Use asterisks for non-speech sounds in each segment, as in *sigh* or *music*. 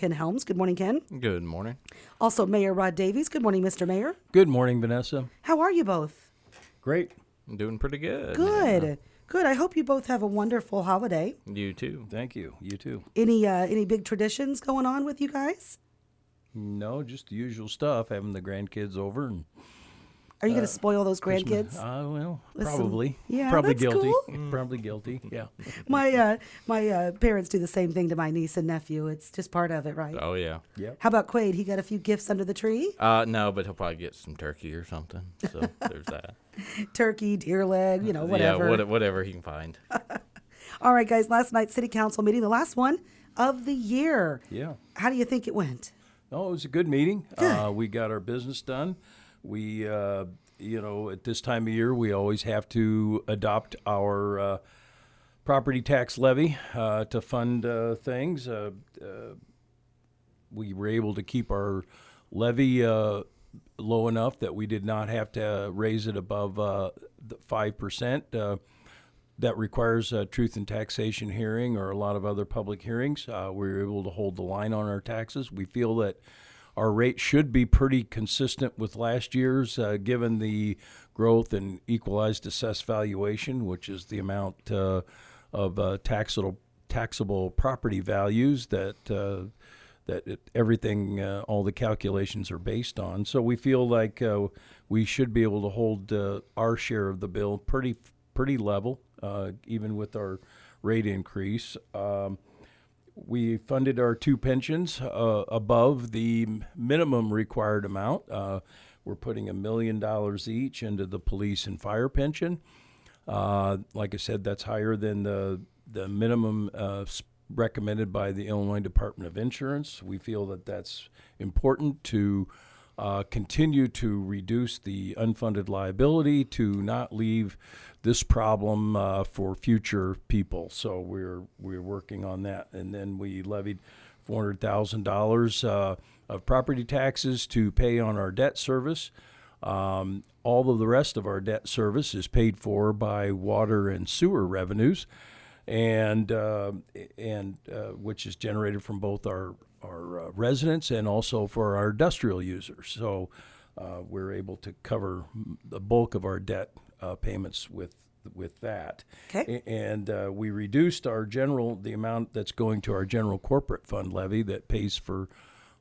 Ken Helms. Good morning, Ken. Good morning. Also, Mayor Rod Davies. Good morning, Mr. Mayor. Good morning, Vanessa. How are you both? Great. I'm doing pretty good. Good. Good. I hope you both have a wonderful holiday. You too. Thank you. You too. Any uh, any big traditions going on with you guys? No, just the usual stuff. Having the grandkids over and Are you going to spoil those Christmas- grandkids? Uh, well, Listen, probably. yeah, probably that's guilty. cool. Probably guilty. Yeah. *laughs* my uh, my uh, parents do the same thing to my niece and nephew. It's just part of it, right? Oh yeah. Yep. How about Quade? He got a few gifts under the tree: Uh, no, but he'll probably get some turkey or something. So *laughs* there's that. turkey, deer leg, you know, whatever. Yeah, what, whatever he can find. *laughs* All right, guys. Last night's city council meeting, the last one of the year. Yeah. How do you think it went? No, it was a good meeting. Uh, we got our business done. We, uh, you know, at this time of year, we always have to adopt our uh, property tax levy uh, to fund uh, things. Uh, uh, we were able to keep our levy low enough that we did not have to raise it above five percent. That requires a truth and taxation hearing or a lot of other public hearings. We were able to hold the line on our taxes. We feel that our rate should be pretty consistent with last year's, uh, given the growth in equalized assessed valuation, which is the amount uh, of uh, taxable taxable property values that uh, that it, everything, uh, all the calculations are based on. So we feel like uh, we should be able to hold uh, our share of the bill pretty pretty level, uh, even with our rate increase. Um, we funded our two pensions uh, above the minimum required amount. Uh, we're putting a million dollars each into the police and fire pension. Uh, like I said, that's higher than the the minimum uh, recommended by the Illinois Department of Insurance. We feel that that's important to uh, continue to reduce the unfunded liability to not leave this problem uh, for future people. So we're we're working on that, and then we levied four hundred thousand dollars uh, of property taxes to pay on our debt service. Um, all of the rest of our debt service is paid for by water and sewer revenues, and uh, and uh, which is generated from both our our uh, residents and also for our industrial users. So uh, we're able to cover the bulk of our debt uh, payments with with that. Okay. And uh, we reduced our general the amount that's going to our general corporate fund levy that pays for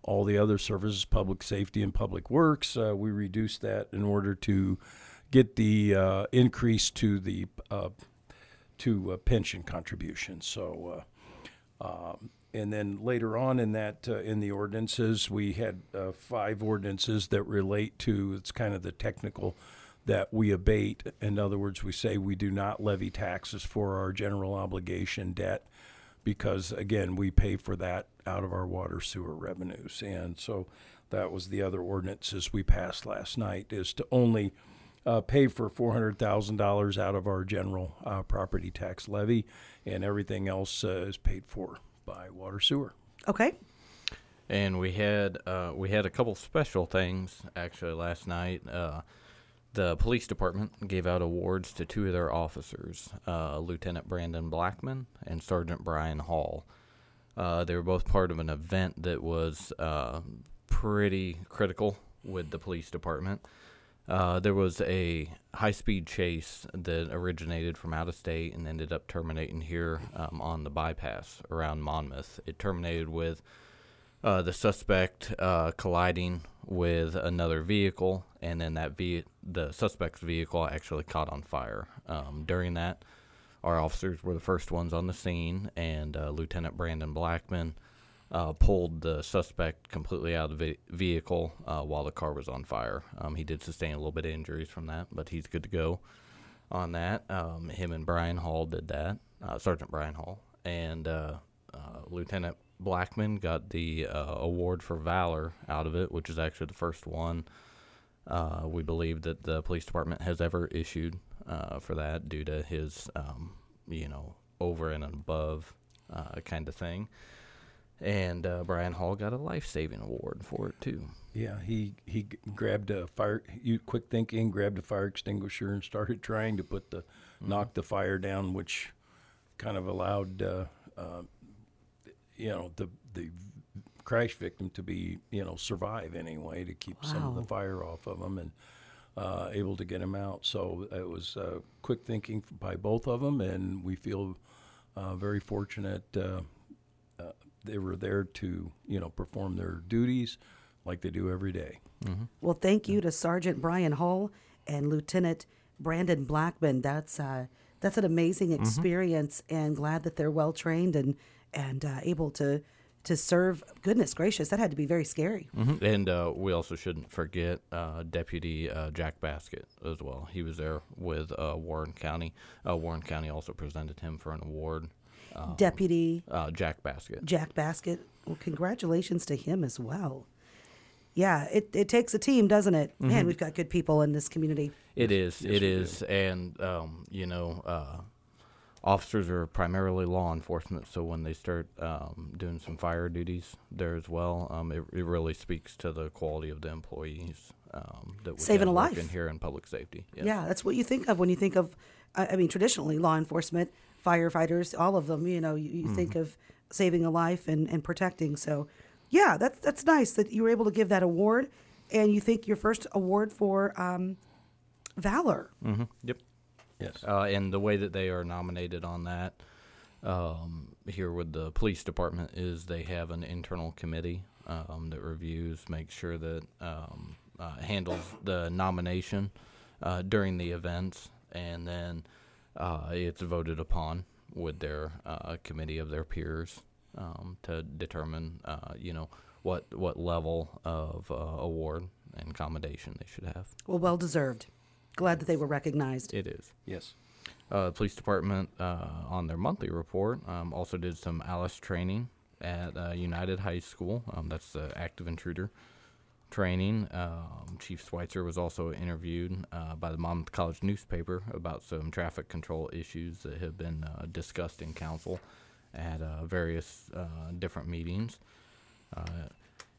all the other services, public safety and public works. Uh, we reduced that in order to get the uh, increase to the uh, to uh, pension contributions. So, uh, um, and then later on in that uh, in the ordinances, we had uh, five ordinances that relate to it's kind of the technical that we abate. In other words, we say we do not levy taxes for our general obligation debt because again we pay for that out of our water sewer revenues and so that was the other ordinances we passed last night is to only uh, pay for $400000 out of our general uh, property tax levy and everything else uh, is paid for by water sewer Okay. And we had uh, we had a couple special things actually last night. Uh, the police department gave out awards to two of their officers, uh, Lieutenant Brandon Blackman and Sergeant Brian Hall. Uh, they were both part of an event that was uh, pretty critical with the police department. Uh, there was a high speed chase that originated from out of state and ended up terminating here um, on the bypass around Monmouth. It terminated with uh, the suspect uh, colliding with another vehicle, and then that ve- the suspect's vehicle actually caught on fire. Um, during that, our officers were the first ones on the scene, and uh, Lieutenant Brandon Blackman uh, pulled the suspect completely out of the ve- vehicle uh, while the car was on fire. Um, he did sustain a little bit of injuries from that, but he's good to go on that. Um, him and Brian Hall did that, uh, Sergeant Brian Hall, and uh, uh, Lieutenant Blackman got the uh, award for valor out of it, which is actually the first one we believe that the police department has ever issued for that due to his, um, you know, over and above kind of thing. And uh, Brian Hall got a life saving award for it too. Yeah, he he grabbed a fire. You quick thinking, grabbed a fire extinguisher and started *laughs* trying to put the knock the fire down, which kind of allowed uh, uh, you know the the crash victim to be, you know, survive anyway to keep some of the fire off of him and uh, able to get him out. So it was uh, quick thinking by both of them, and we feel uh, very fortunate. Uh, uh, they were there to, you know, perform their duties like they do every day. Well, thank you to Sergeant Brian Hall and Lieutenant Brandon Blackman. That's uh, that's an amazing experience, and glad that they're well trained and and uh, able to to serve. Goodness gracious, that had to be very scary. Mhm. And uh, we also shouldn't forget uh, Deputy uh, Jack Basket as well. He was there with uh, Warren County. Uh, Warren County also presented him for an award. Deputy Uh, Jack Basket. Jack Basket. Well, congratulations to him as well. Yeah, it, it takes a team, doesn't it? Man, we've got good people in this community. It is. yes, it we is. And um, you know, uh, officers are primarily law enforcement. So when they start um, doing some fire duties there as well, um, it, it really speaks to the quality of the employees um, that we Saving a life. working here in public safety. Yes. Yeah, that's what you think of when you think of, I I mean, traditionally law enforcement, firefighters, all of them. You know, you, you think of saving a life and, and protecting. So, yeah, that's that's nice that you were able to give that award, and you think your first award for um, valor. hmm Yep. Yes. Uh, and the way that they are nominated on that um, here with the police department is they have an internal committee um, that reviews, makes sure that um, uh, handles the nomination uh, during the events, and then uh, it's voted upon with their uh, committee of their peers um, to determine, uh, you know, what what level of uh, award and commendation they should have. Well, well deserved. Glad that they were recognized. It is. Yes. Uh, the police department, uh, on their monthly report, um, also did some ALICE training at uh, United High School. Um, that's the active intruder training. Um, Chief Schweitzer was also interviewed uh, by the Monmouth College newspaper about some traffic control issues that have been uh, discussed in council at uh, various uh, different meetings. Uh,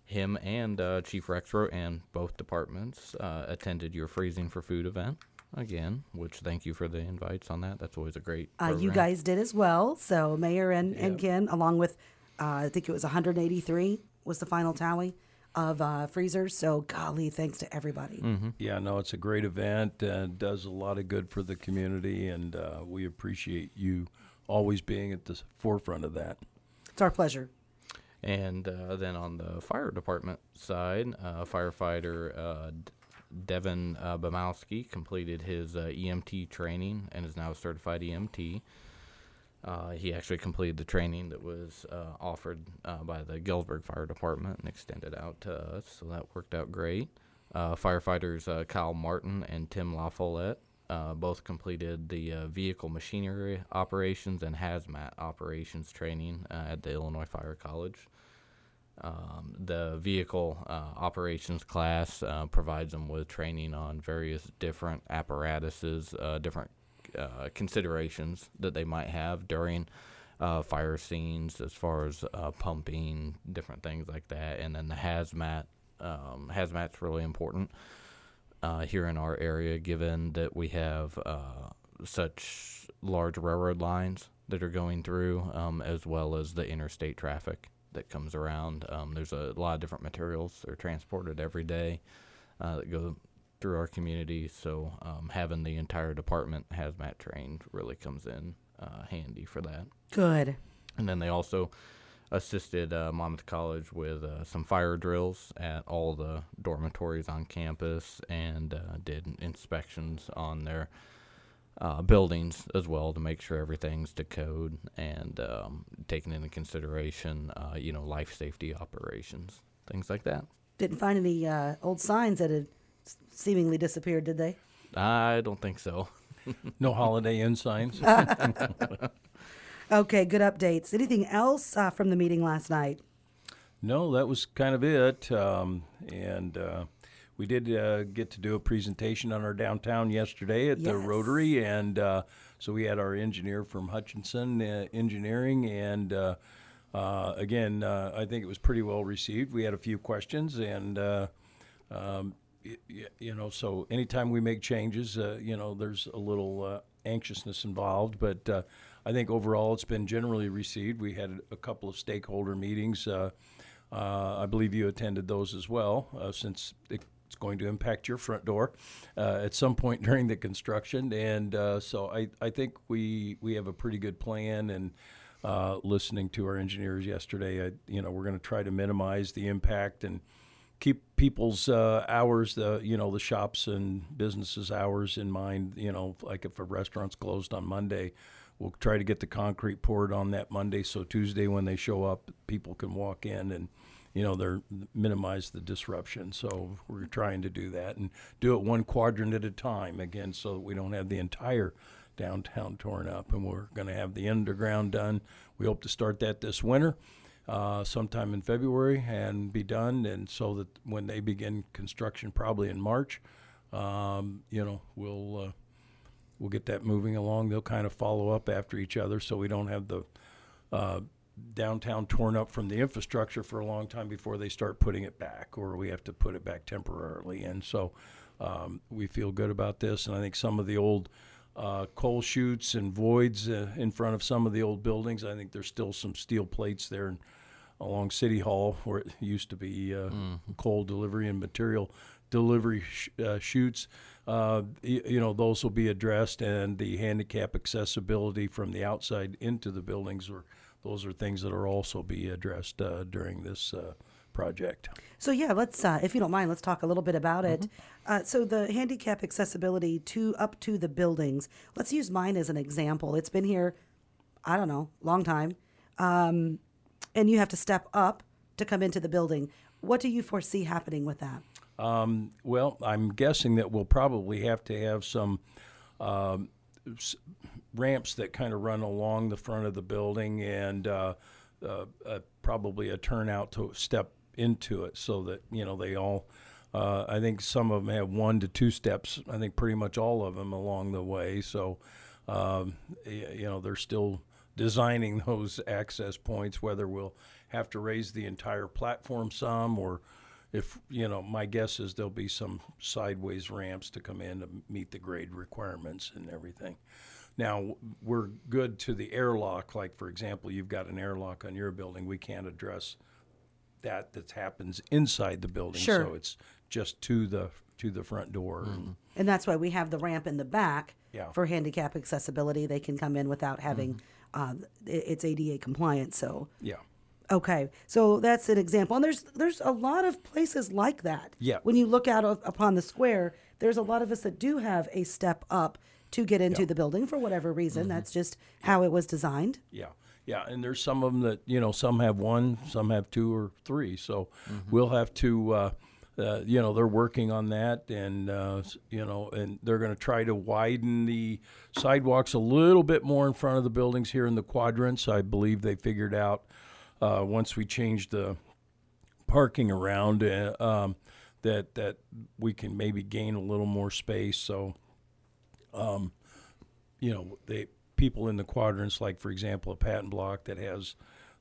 him and uh, Chief Rexroat and both departments uh, attended your freezing for food event again. Which thank you for the invites on that. That's always a great. Uh, you guys did as well. So Mayor and, and Ken, along with, uh, I think it was 183 was the final tally of uh, freezers. So golly, thanks to everybody. Mm-hmm. Yeah, no, it's a great event and does a lot of good for the community, and uh, we appreciate you always being at the forefront of that. It's our pleasure. And uh, then on the fire department side, uh, firefighter uh, D- Devin uh, Bamowski completed his uh, EMT training and is now a certified EMT. Uh, he actually completed the training that was uh, offered uh, by the Galesburg Fire Department and extended out to us, so that worked out great. Uh, firefighters uh, Kyle Martin and Tim LaFollette uh, both completed the vehicle machinery operations and hazmat operations training at the Illinois Fire College. Um, the vehicle operations class provides them with training on various different apparatuses, different uh, considerations that they might have during uh, fire scenes, as far as uh, pumping, different things like that. And then the hazmat, um, hazmat's really important uh, here in our area, given that we have uh, such large railroad lines that are going through, um, as well as the interstate traffic that comes around. Um, there's a lot of different materials that are transported every day uh, that go through our community. So um, having the entire department hazmat trained really comes in uh, handy for that. Good. And then they also assisted uh, Monmouth College with uh, some fire drills at all the dormitories on campus and uh, did inspections on their uh, buildings as well to make sure everything's to code and um, taking into consideration, uh, you know, life safety operations, things like that. Didn't find any uh, old signs that had seemingly disappeared, did they? I don't think so. *laughs* No Holiday Inn signs. *laughs* Okay, good updates. Anything else uh, from the meeting last night? No, that was kind of it. Um, and uh, we did uh, get to do a presentation on our downtown yesterday at the Rotary. And uh, so we had our engineer from Hutchinson uh, Engineering. And uh, uh, again, uh, I think it was pretty well received. We had a few questions. And, uh, um, y- y- you know, so anytime we make changes, uh, you know, there's a little uh, anxiousness involved. But uh, I think overall it's been generally received. We had a couple of stakeholder meetings. Uh, Uh, I believe you attended those as well, uh, since it's going to impact your front door at some point *laughs* during the construction. And so I, I think we, we have a pretty good plan. And listening to our engineers yesterday, I, you know, we're going to try to minimize the impact and keep people's uh, hours, the you know the shops and businesses' hours in mind. You know, like if a restaurant's closed on Monday, we'll try to get the concrete poured on that Monday, so Tuesday when they show up, people can walk in and you know they're minimize the disruption. So we're trying to do that and do it one quadrant at a time again, so that we don't have the entire downtown torn up. And we're going to have the underground done. We hope to start that this winter uh, sometime in February and be done. And so that when they begin construction, probably in March, um, you know, we'll uh, we'll get that moving along. They'll kind of follow up after each other, so we don't have the uh, downtown torn up from the infrastructure for a long time before they start putting it back, or we have to put it back temporarily. And so um, we feel good about this. And I think some of the old uh, coal chutes and voids uh, in front of some of the old buildings. I think there's still some steel plates there and along City Hall where it used to be uh, coal delivery and material delivery sh- uh, chutes. Uh, y- you know, those will be addressed, and the handicap accessibility from the outside into the buildings, or those are things that are also be addressed uh, during this uh, project. So yeah, let's uh, if you don't mind, let's talk a little bit about it. Uh, so the handicap accessibility to up to the buildings. Let's use mine as an example. It's been here, I don't know, long time, um, and you have to step up to come into the building. What do you foresee happening with that? Um, well, I'm guessing that we'll probably have to have some um, ramps that kind of run along the front of the building and uh, uh, uh, probably a turnout to step into it so that, you know, they all, uh, I think some of them have one to two steps. I think pretty much all of them along the way. So, um, you know, they're still designing *laughs* those access points, whether we'll have to raise the entire platform some or if you know my guess is there'll be some sideways ramps to come in to meet the grade requirements and everything now we're good to the airlock like for example you've got an airlock on your building we can't address that that happens inside the building Sure. so it's just to the to the front door and- mm-hmm. And that's why we have the ramp in the back Yeah. for handicap accessibility. They can come in without having mm-hmm. Uh, it's ADA compliant. So yeah Okay, so that's an example, and there's there's a lot of places like that. Yeah. When you look out of, upon the square, there's a lot of us that do have a step up to get into the building for whatever reason. That's just how it was designed. Yeah, yeah, and there's some of them that you know some have one, some have two or three. So we'll have to, uh, uh, you know, they're working on that, and uh, you know, and they're going to try to widen the sidewalks a little bit more in front of the buildings here in the quadrants. I believe they figured out uh, once we changed the parking around uh, um, that that we can maybe gain a little more space. So you know, they people in the quadrants, like for example, a patent block that has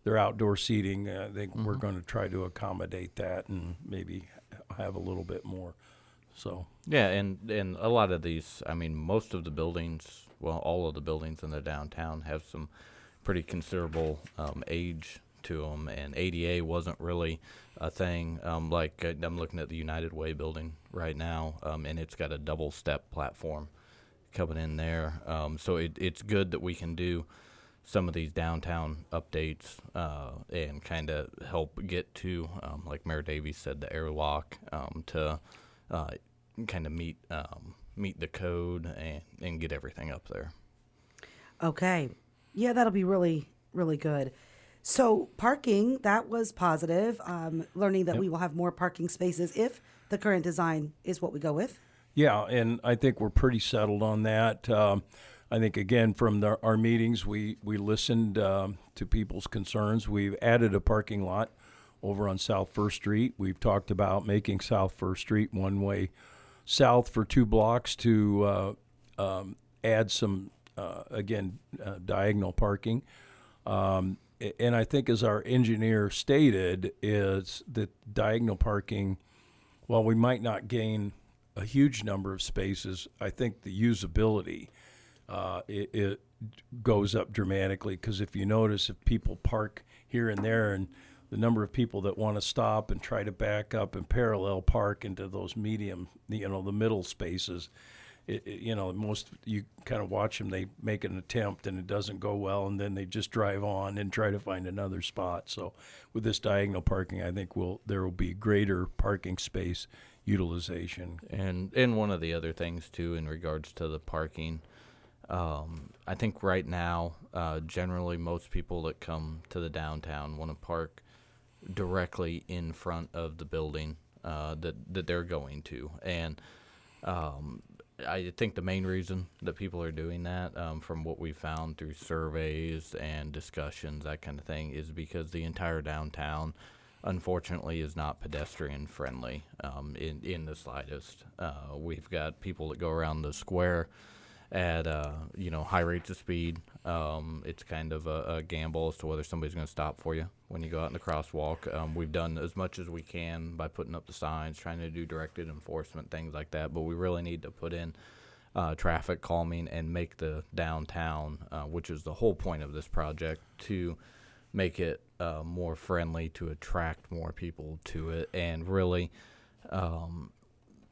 their outdoor seating. uh, I think we're going to try to accommodate that and maybe have a little bit more. So Yeah, and and a lot of these, I mean, most of the buildings, well, all of the buildings in the downtown have some pretty considerable um, age to them, and ADA wasn't really a thing. Um, like uh, I'm looking at the United Way building right now, um, and it's got a double step platform coming in there. Um, so it, it's good that we can do some of these downtown updates uh, and kind of help get to, um, like Mayor Davies said, the airlock um, to uh, kind of meet um, meet the code and, and get everything up there. Okay, yeah, that'll be really really good. So parking that was positive. Um, learning that we will have more parking spaces if the current design is what we go with. yeah, and I think we're pretty settled on that. I think again from the, our meetings, we we listened um, to people's concerns. We've added a parking lot over on South First Street. We've talked about making South First Street one way south for two blocks to uh, um, add some uh, again uh, diagonal parking. Um, and I think, as our engineer stated, is that diagonal parking, while we might not gain a huge number of spaces, I think the usability uh, it, it goes up dramatically because if you notice, if people park here and there and the number of people that want to stop and try to back up and parallel park into those medium, you know, the middle spaces. It, it, you know, most you kind of watch them. They make an attempt and it doesn't go well, and then they just drive on and try to find another spot. So, with this diagonal parking, I think will there will be greater parking space utilization. And and one of the other things too, in regards to the parking, um, I think right now, uh, generally most people that come to the downtown want to park directly in front of the building uh, that that they're going to, and um, I think the main reason that people are doing that, um, from what we found through surveys and discussions, that kind of thing, is because the entire downtown, unfortunately, is not pedestrian friendly um, in in the slightest. Uh, we've got people that go around the square at uh, you know high rates of speed. Um, it's kind of a, a gamble as to whether somebody's going to stop for you when you go out in the crosswalk. Um, we've done as much as we can by putting up the signs, trying to do directed enforcement, things like that. But we really need to put in uh, traffic calming and make the downtown, uh, which is the whole point of this project, to make it uh, more friendly to attract more people to it and really um,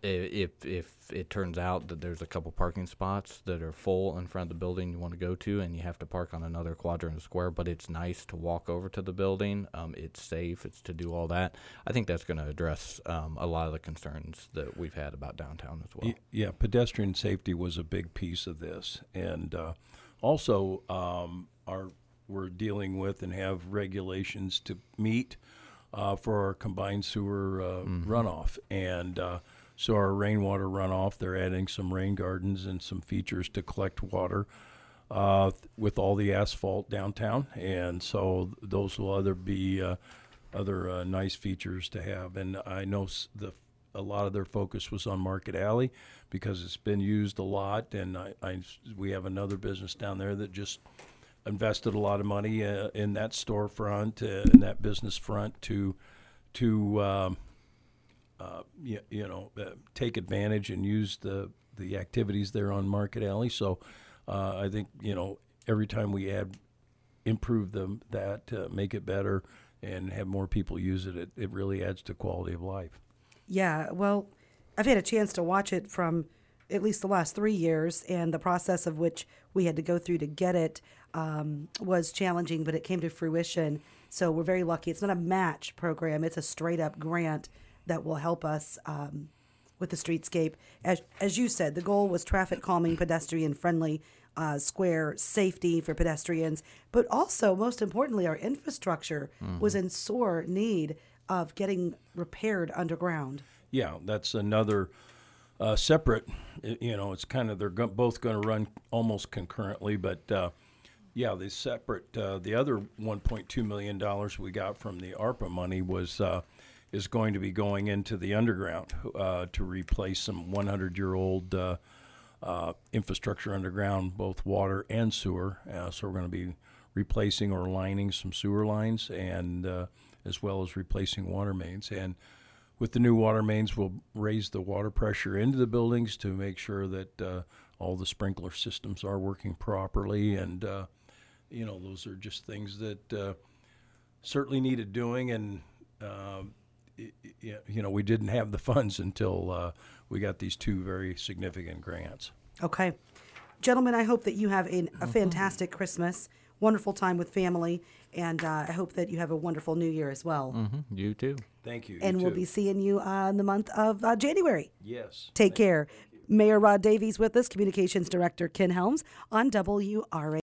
if if it turns out that there's a couple parking spots that are full in front of the building you want to go to and you have to park on another quadrant of square but it's nice to walk over to the building um, it's safe it's to do all that i think that's going to address um, a lot of the concerns that we've had about downtown as well. Yeah, pedestrian safety was a big piece of this, and uh, also um, our we're dealing with and have regulations to meet uh, for our combined sewer uh, runoff, and uh, so our rainwater runoff. They're adding some rain gardens and some features to collect water. Uh, with all the asphalt downtown, and so those will other be uh, other uh, nice features to have. And I know the a lot of their focus was on Market Alley because it's been used a lot, and I, I we have another business down there that just invested a lot of money uh, in that storefront uh, in that business front to to um, uh, you, you know uh, take advantage and use the the activities there on Market Alley. So uh, I think you know every time we add improve them that uh, make it better and have more people use it, it it really adds to quality of life. Yeah, well, I've had a chance to watch it from at least the last three years, and the process of which we had to go through to get it um, was challenging, but it came to fruition. So we're very lucky. It's not a match program; it's a straight up grant that will help us um, with the streetscape. As as you said, the goal was traffic calming, pedestrian friendly. Uh, square safety for pedestrians, but also most importantly, our infrastructure was in sore need of getting repaired underground. Yeah, that's another uh, separate. You know, it's kind of they're go- both going to run almost concurrently, but uh, yeah, the separate. Uh, the other 1.2 million dollars we got from the ARPA money was uh, is going to be going into the underground uh, to replace some 100 year old. Uh, uh, infrastructure underground, both water and sewer. Uh, so we're going to be replacing or lining some sewer lines, and uh, as well as replacing water mains. And with the new water mains, we'll raise the water pressure into the buildings to make sure that uh, all the sprinkler systems are working properly. And you know, those are just things that certainly needed doing. And you know, we didn't have the funds until uh, we got these two very significant grants. Okay. Gentlemen, I hope that you have a, a fantastic Christmas, wonderful time with family, and uh, I hope that you have a wonderful New Year as well. hmm you too Thank you. And you we'll too. be seeing you uh, in the month of uh, January. yes. Take care. Mayor Rod Davies with us, Communications Director Ken Helms on WRA.